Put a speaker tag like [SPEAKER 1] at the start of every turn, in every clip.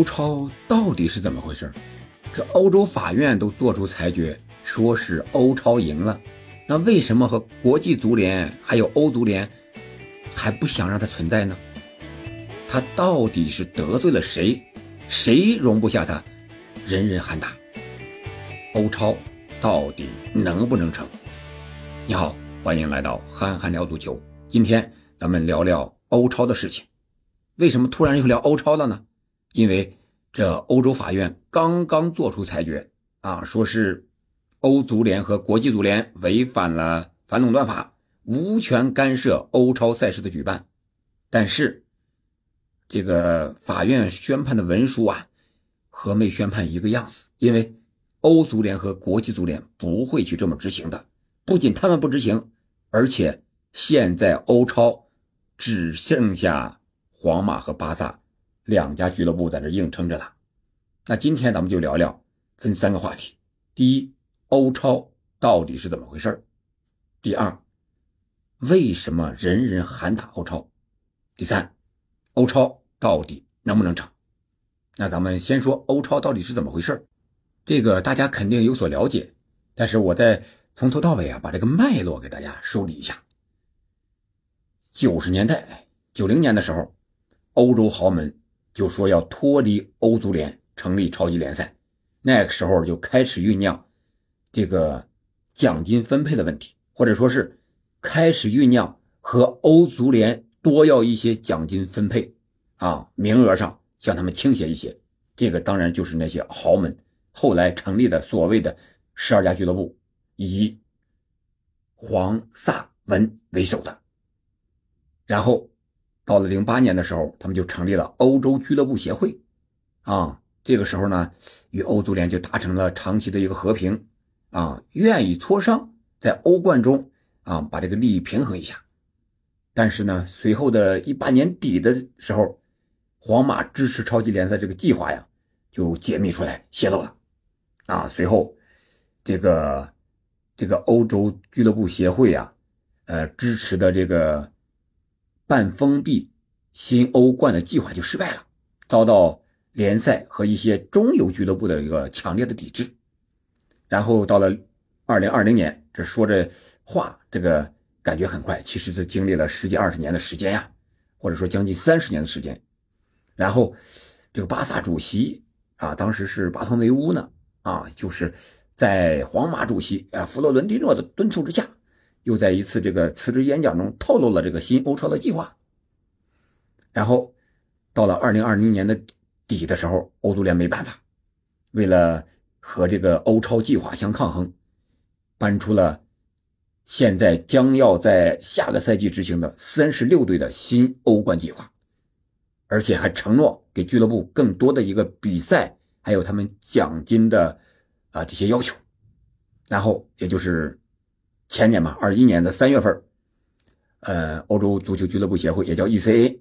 [SPEAKER 1] 欧超到底是怎么回事？这欧洲法院都做出裁决，说是欧超赢了，那为什么和国际足联还有欧足联还不想让它存在呢？他到底是得罪了谁？谁容不下他？人人喊打。欧超到底能不能成？你好，欢迎来到憨憨聊足球。今天咱们聊聊欧超的事情。为什么突然又聊欧超了呢？因为这欧洲法院刚刚做出裁决啊，说是欧足联和国际足联违反了反垄断法，无权干涉欧超赛事的举办。但是，这个法院宣判的文书啊，和没宣判一个样子。因为欧足联和国际足联不会去这么执行的。不仅他们不执行，而且现在欧超只剩下皇马和巴萨。两家俱乐部在这硬撑着呢。那今天咱们就聊聊，分三个话题：第一，欧超到底是怎么回事第二，为什么人人喊打欧超？第三，欧超到底能不能成？那咱们先说欧超到底是怎么回事这个大家肯定有所了解，但是我再从头到尾啊，把这个脉络给大家梳理一下。九十年代、九零年的时候，欧洲豪门。就说要脱离欧足联，成立超级联赛，那个时候就开始酝酿这个奖金分配的问题，或者说是开始酝酿和欧足联多要一些奖金分配啊，名额上向他们倾斜一些。这个当然就是那些豪门后来成立的所谓的十二家俱乐部，以黄萨文为首的，然后。到了零八年的时候，他们就成立了欧洲俱乐部协会，啊，这个时候呢，与欧足联就达成了长期的一个和平，啊，愿意磋商在欧冠中啊把这个利益平衡一下。但是呢，随后的一八年底的时候，皇马支持超级联赛这个计划呀，就解密出来泄露了，啊，随后这个这个欧洲俱乐部协会啊，呃，支持的这个。半封闭新欧冠的计划就失败了，遭到联赛和一些中游俱乐部的一个强烈的抵制。然后到了二零二零年，这说着话，这个感觉很快，其实是经历了十几二十年的时间呀，或者说将近三十年的时间。然后这个巴萨主席啊，当时是巴托梅乌呢，啊，就是在皇马主席啊弗洛伦蒂诺的敦促之下。又在一次这个辞职演讲中透露了这个新欧超的计划。然后到了二零二零年的底的时候，欧足联没办法，为了和这个欧超计划相抗衡，搬出了现在将要在下个赛季执行的三十六队的新欧冠计划，而且还承诺给俱乐部更多的一个比赛，还有他们奖金的啊这些要求。然后也就是。前年吧，二一年的三月份，呃，欧洲足球俱乐部协会也叫 ECA，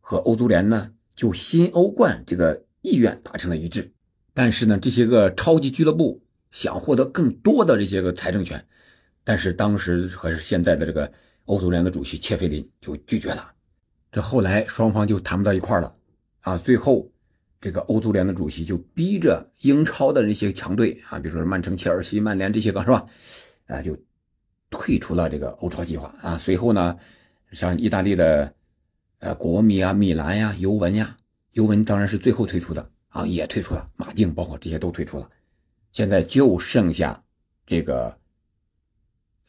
[SPEAKER 1] 和欧足联呢就新欧冠这个意愿达成了一致。但是呢，这些个超级俱乐部想获得更多的这些个财政权，但是当时还是现在的这个欧足联的主席切菲林就拒绝了。这后来双方就谈不到一块了啊。最后，这个欧足联的主席就逼着英超的这些强队啊，比如说曼城、切尔西、曼联这些个是吧？啊，就。退出了这个欧超计划啊，随后呢，像意大利的呃国米啊、米兰呀、尤文呀，尤文当然是最后退出的啊，也退出了，马竞包括这些都退出了，现在就剩下这个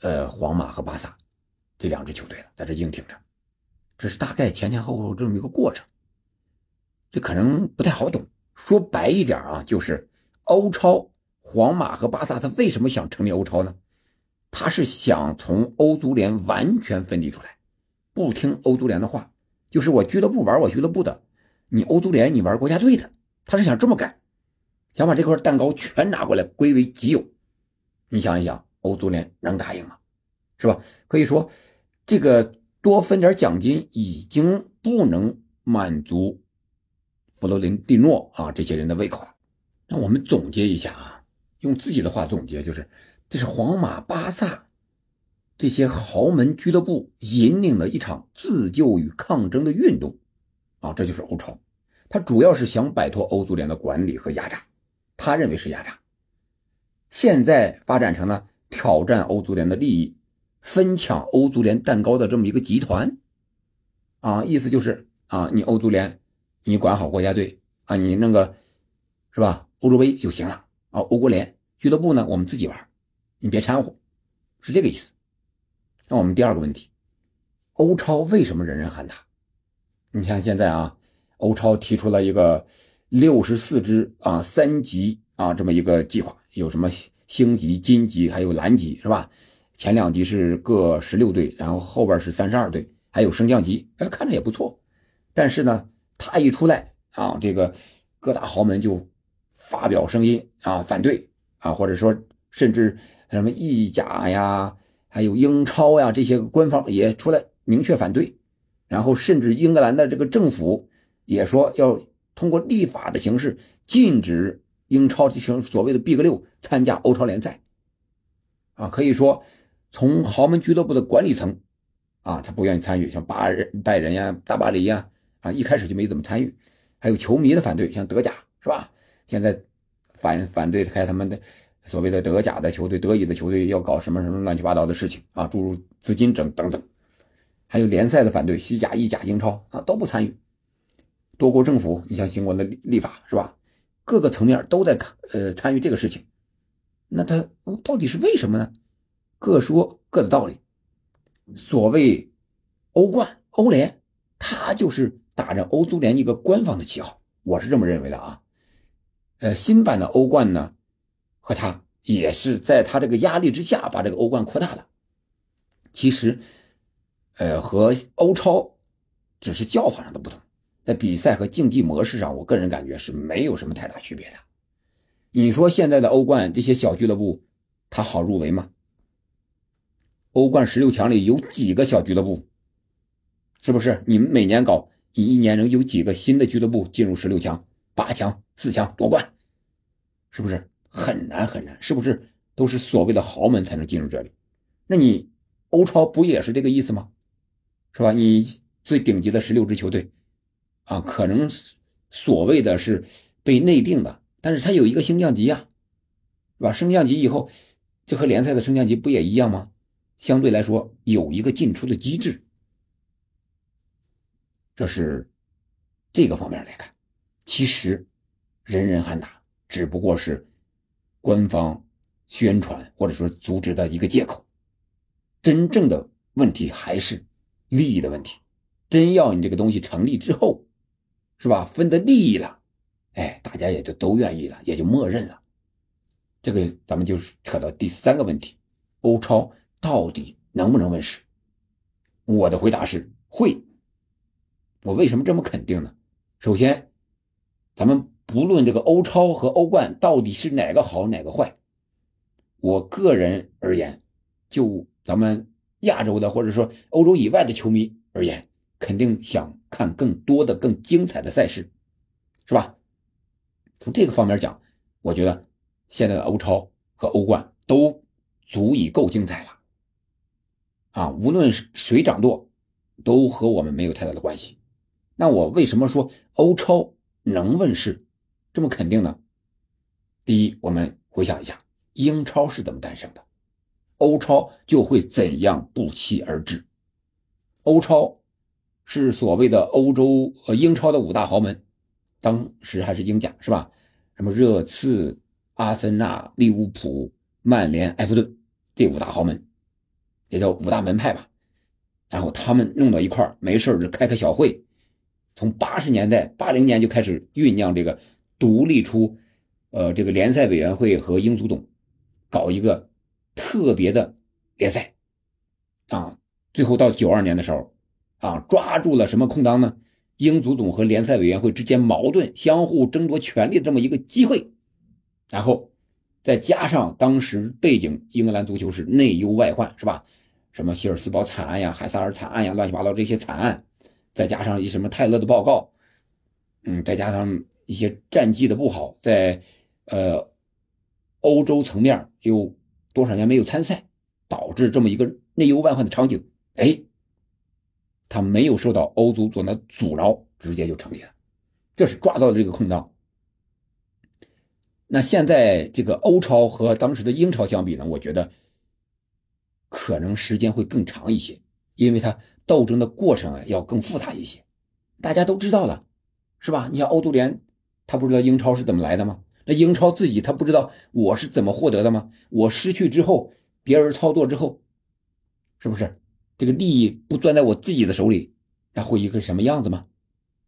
[SPEAKER 1] 呃皇马和巴萨这两支球队了，在这硬挺着，这是大概前前后后这么一个过程，这可能不太好懂，说白一点啊，就是欧超皇马和巴萨他为什么想成立欧超呢？他是想从欧足联完全分离出来，不听欧足联的话，就是我俱乐部玩我俱乐部的，你欧足联你玩国家队的，他是想这么干，想把这块蛋糕全拿过来归为己有。你想一想，欧足联能答应吗？是吧？可以说，这个多分点奖金已经不能满足弗洛林蒂诺啊这些人的胃口了。那我们总结一下啊，用自己的话总结就是。这是皇马、巴萨这些豪门俱乐部引领的一场自救与抗争的运动，啊，这就是欧超。他主要是想摆脱欧足联的管理和压榨，他认为是压榨。现在发展成了挑战欧足联的利益，分抢欧足联蛋糕的这么一个集团，啊，意思就是啊，你欧足联，你管好国家队啊，你弄个，是吧？欧洲杯就行了啊，欧国联俱乐部呢，我们自己玩，你别掺和，是这个意思。那我们第二个问题，欧超为什么人人喊打？你看现在啊，欧超提出了一个六十四支啊三级啊这么一个计划。有什么星级、金级，还有蓝级，是吧？前两级是各十六队，然后后边是三十二队，还有升降级，哎，看着也不错。但是呢，他一出来啊，这个各大豪门就发表声音啊，反对啊，或者说甚至什么意甲呀，还有英超呀，这些官方也出来明确反对。然后甚至英格兰的这个政府也说要通过立法的形式禁止。英超这行所谓的 Big 六参加欧超联赛，啊，可以说从豪门俱乐部的管理层，啊，他不愿意参与，像巴人、拜仁呀、大巴黎呀，啊，一开始就没怎么参与，还有球迷的反对，像德甲是吧？现在反反对开他们的所谓的德甲的球队、德乙的球队要搞什么什么乱七八糟的事情啊，注入资金整等等，还有联赛的反对，西甲、意甲、英超啊都不参与，多国政府，你像新国的立法是吧？各个层面都在，呃，参与这个事情，那他到底是为什么呢？各说各的道理。所谓欧冠、欧联，他就是打着欧足联一个官方的旗号，我是这么认为的啊。呃，新版的欧冠呢，和他也是在他这个压力之下把这个欧冠扩大了。其实，呃，和欧超只是叫法上的不同。在比赛和竞技模式上，我个人感觉是没有什么太大区别的。你说现在的欧冠这些小俱乐部，它好入围吗？欧冠十六强里有几个小俱乐部？是不是？你们每年搞，你一年能有几个新的俱乐部进入十六强、八强、四强夺冠？是不是很难很难？是不是都是所谓的豪门才能进入这里？那你欧超不也是这个意思吗？是吧？你最顶级的十六支球队。啊，可能所谓的是被内定的，但是它有一个升降级呀，是吧？升降级以后，就和联赛的升降级不也一样吗？相对来说有一个进出的机制，这是这个方面来看。其实人人喊打，只不过是官方宣传或者说组织的一个借口，真正的问题还是利益的问题。真要你这个东西成立之后，是吧？分得利益了，哎，大家也就都愿意了，也就默认了。这个咱们就是扯到第三个问题：欧超到底能不能问世？我的回答是会。我为什么这么肯定呢？首先，咱们不论这个欧超和欧冠到底是哪个好哪个坏，我个人而言，就咱们亚洲的或者说欧洲以外的球迷而言。肯定想看更多的、更精彩的赛事，是吧？从这个方面讲，我觉得现在的欧超和欧冠都足以够精彩了。啊，无论是谁掌舵，都和我们没有太大的关系。那我为什么说欧超能问世这么肯定呢？第一，我们回想一下，英超是怎么诞生的，欧超就会怎样不期而至。欧超。是所谓的欧洲呃英超的五大豪门，当时还是英甲是吧？什么热刺、阿森纳、利物浦、曼联、埃弗顿这五大豪门，也叫五大门派吧。然后他们弄到一块没事就开个小会。从八十年代八零年就开始酝酿这个独立出，呃，这个联赛委员会和英足总搞一个特别的联赛啊。最后到九二年的时候。啊，抓住了什么空当呢？英足总和联赛委员会之间矛盾、相互争夺权力这么一个机会，然后再加上当时背景，英格兰足球是内忧外患，是吧？什么希尔斯堡惨案呀、海萨尔惨案呀、乱七八糟这些惨案，再加上一什么泰勒的报告，嗯，再加上一些战绩的不好，在呃欧洲层面又多少年没有参赛，导致这么一个内忧外患的场景，哎。他没有受到欧足总的阻挠，直接就成立了。这是抓到了这个空档。那现在这个欧超和当时的英超相比呢，我觉得可能时间会更长一些，因为它斗争的过程啊要更复杂一些。大家都知道了，是吧？你像欧足联，他不知道英超是怎么来的吗？那英超自己他不知道我是怎么获得的吗？我失去之后，别人操作之后，是不是这个利益不攥在我自己的手里，那会一个什么样子吗？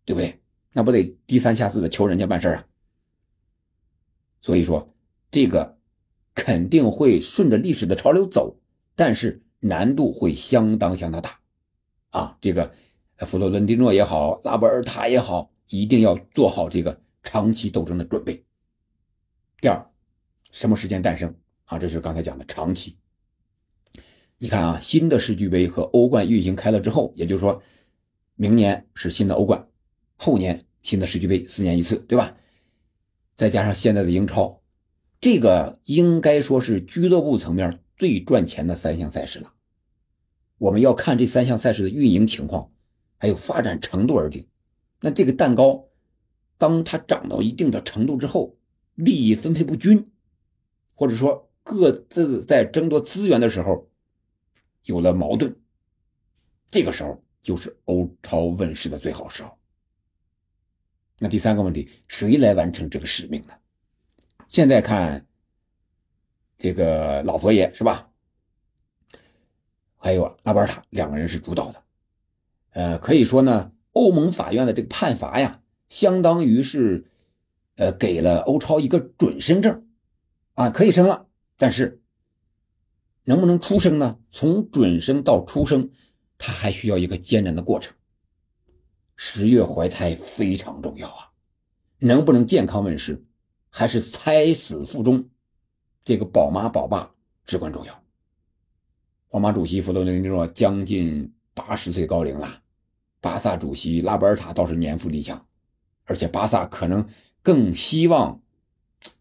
[SPEAKER 1] 对不对？那不得低三下四的求人家办事啊？所以说，这个肯定会顺着历史的潮流走，但是难度会相当相当大，啊，这个弗洛伦蒂诺也好，拉波尔塔也好，一定要做好这个长期斗争的准备。第二，什么时间诞生啊？这是刚才讲的长期。你看啊，新的世俱杯和欧冠运行开了之后，也就是说，明年是新的欧冠，后年新的世俱杯，四年一次，对吧？再加上现在的英超，这个应该说是俱乐部层面最赚钱的三项赛事了。我们要看这三项赛事的运营情况，还有发展程度而定。那这个蛋糕，当它涨到一定的程度之后，利益分配不均，或者说各自在争夺资源的时候有了矛盾，这个时候就是欧超问世的最好时候。那第三个问题，谁来完成这个使命呢？现在看，这个老佛爷是吧？还有阿巴塔两个人是主导的，呃，可以说呢，欧盟法院的这个判罚呀，相当于是，呃，给了欧超一个准生证，啊，可以生了，但是能不能出生呢？从准生到出生，他还需要一个艰难的过程。十月怀胎非常重要啊，能不能健康问世，还是胎死腹中，这个宝妈宝爸至关重要。皇马主席弗洛伦蒂诺将近八十岁高龄了，巴萨主席拉波尔塔倒是年富力强，而且巴萨可能更希望，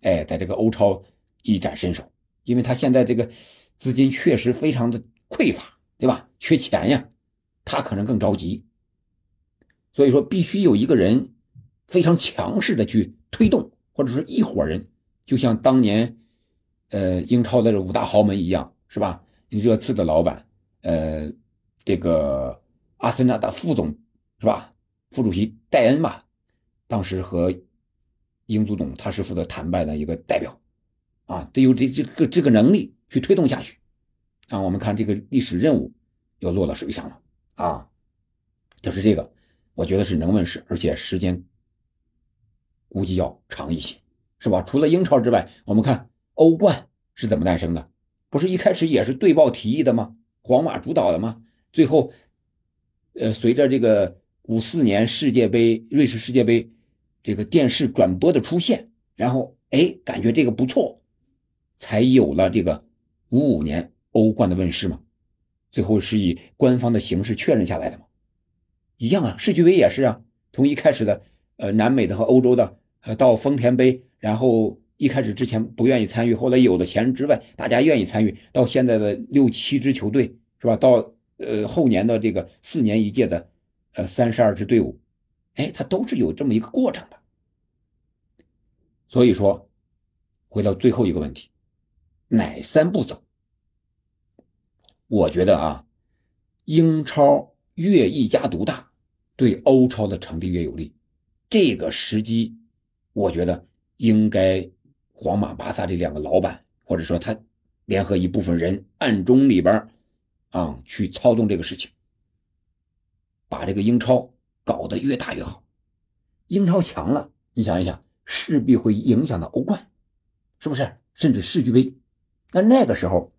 [SPEAKER 1] 哎，在这个欧超一展身手，因为他现在这个资金确实非常的匮乏，对吧？缺钱呀，他可能更着急。所以说，必须有一个人非常强势的去推动，或者是一伙人，就像当年，呃，英超的五大豪门一样，是吧？热刺的老板，呃，这个阿森纳的副总，是吧？副主席戴恩吧，当时和英足总他是负责谈判的一个代表，啊，得有这这个这个能力去推动下去，啊，我们看这个历史任务又落到谁上了啊？就是这个。我觉得是能问世，而且时间估计要长一些，是吧？除了英超之外，我们看欧冠是怎么诞生的？不是一开始也是对报提议的吗？皇马主导的吗？最后，呃，随着这个五四年世界杯、瑞士世界杯这个电视转播的出现，然后哎，感觉这个不错，才有了这个五五年欧冠的问世嘛。最后是以官方的形式确认下来的嘛。一样啊，世俱杯也是啊。从一开始的，呃，南美的和欧洲的，呃，到丰田杯，然后一开始之前不愿意参与，后来有了钱之外，大家愿意参与，到现在的六七支球队，是吧？到呃后年的这个四年一届的，呃三十二支队伍，哎，它都是有这么一个过程的。所以说，回到最后一个问题，哪三步走？我觉得啊，英超越一家独大。对欧超的成立越有利，这个时机，我觉得应该皇马、巴萨这两个老板，或者说他联合一部分人，暗中里边啊去操纵这个事情，把这个英超搞得越大越好。英超强了，你想一想，势必会影响到欧冠，是不是？甚至世俱杯。那那个时候，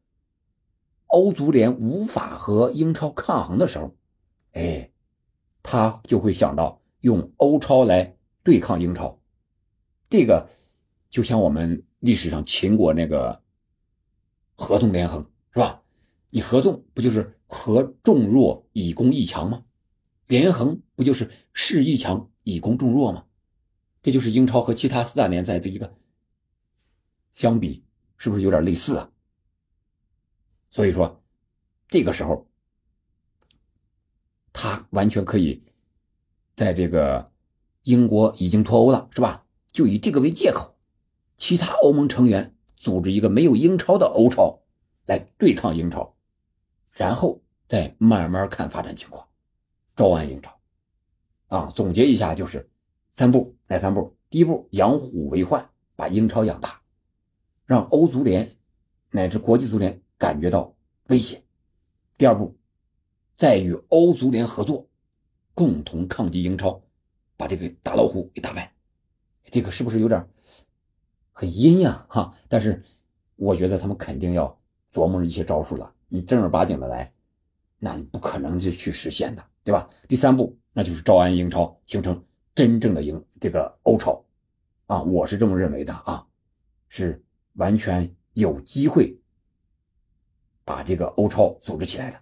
[SPEAKER 1] 欧足联无法和英超抗衡的时候，哎。他就会想到用欧超来对抗英超，这个就像我们历史上秦国那个合纵连横，是吧？你合纵不就是合众弱以攻一强吗？连横不就是势一强以攻众弱吗？这就是英超和其他四大联赛的一个相比，是不是有点类似啊？所以说，这个时候。他完全可以，在这个英国已经脱欧了，是吧？就以这个为借口，其他欧盟成员组织一个没有英超的欧超来对抗英超，然后再慢慢看发展情况，招安英超。啊，总结一下就是三步，哪三步？第一步，养虎为患，把英超养大，让欧足联乃至国际足联感觉到威胁。第二步，再与欧足联合作，共同抗击英超，把这个大老虎给打败。这个是不是有点很阴呀？哈，但是我觉得他们肯定要琢磨一些招数了。你正儿八经的来，那你不可能就去实现的，对吧？第三步，那就是招安英超，形成。真正的赢这个欧超，啊，我是这么认为的啊，是完全有机会把这个欧超组织起来的。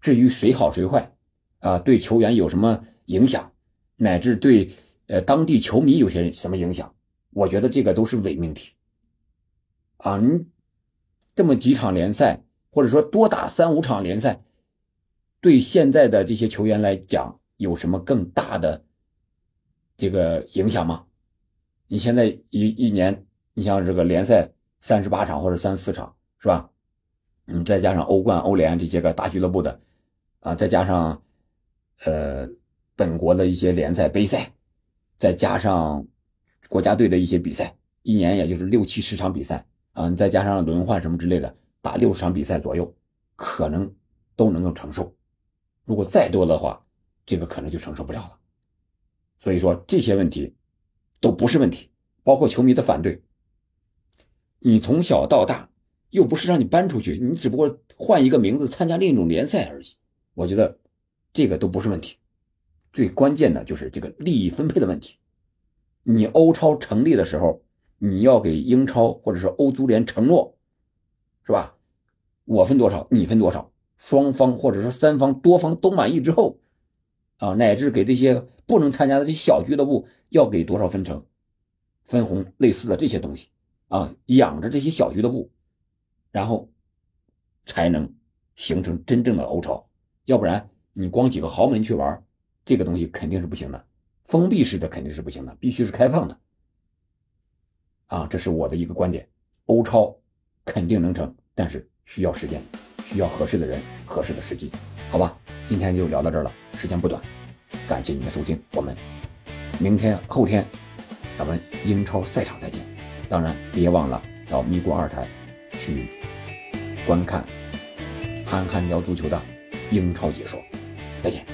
[SPEAKER 1] 至于谁好谁坏，啊，对球员有什么影响，乃至对呃当地球迷有些什么影响，我觉得这个都是伪命题。啊，你这么几场联赛，或者说多打三五场联赛，对现在的这些球员来讲，有什么更大的？这个影响吗？你现在一一年，你像这个联赛三十八场或者三四场，是吧？嗯，再加上欧冠、欧联这些个大俱乐部的，啊，再加上呃本国的一些联赛、杯赛，再加上国家队的一些比赛，一年也就是六七十场比赛啊，你再加上轮换什么之类的，打六十场比赛左右，可能都能够承受。如果再多的话，这个可能就承受不了了。所以说这些问题都不是问题，包括球迷的反对。你从小到大又不是让你搬出去，你只不过换一个名字参加另一种联赛而已。我觉得这个都不是问题，最关键的就是这个利益分配的问题。你欧超成立的时候，你要给英超或者是欧足联承诺，是吧？我分多少，你分多少，双方或者说三方多方都满意之后。啊，乃至给这些不能参加的这些小俱乐部要给多少分成、分红类似的这些东西啊，养着这些小俱乐部，然后才能形成真正的欧超。要不然你光几个豪门去玩，这个东西肯定是不行的。封闭式的肯定是不行的，必须是开放的。啊，这是我的一个观点。欧超肯定能成，但是需要时间，需要合适的人、合适的时机，好吧？今天就聊到这儿了，时间不短，感谢您的收听，我们明天、后天咱们英超赛场再见。当然，别忘了到咪咕二台去观看憨憨聊足球的英超解说。再见。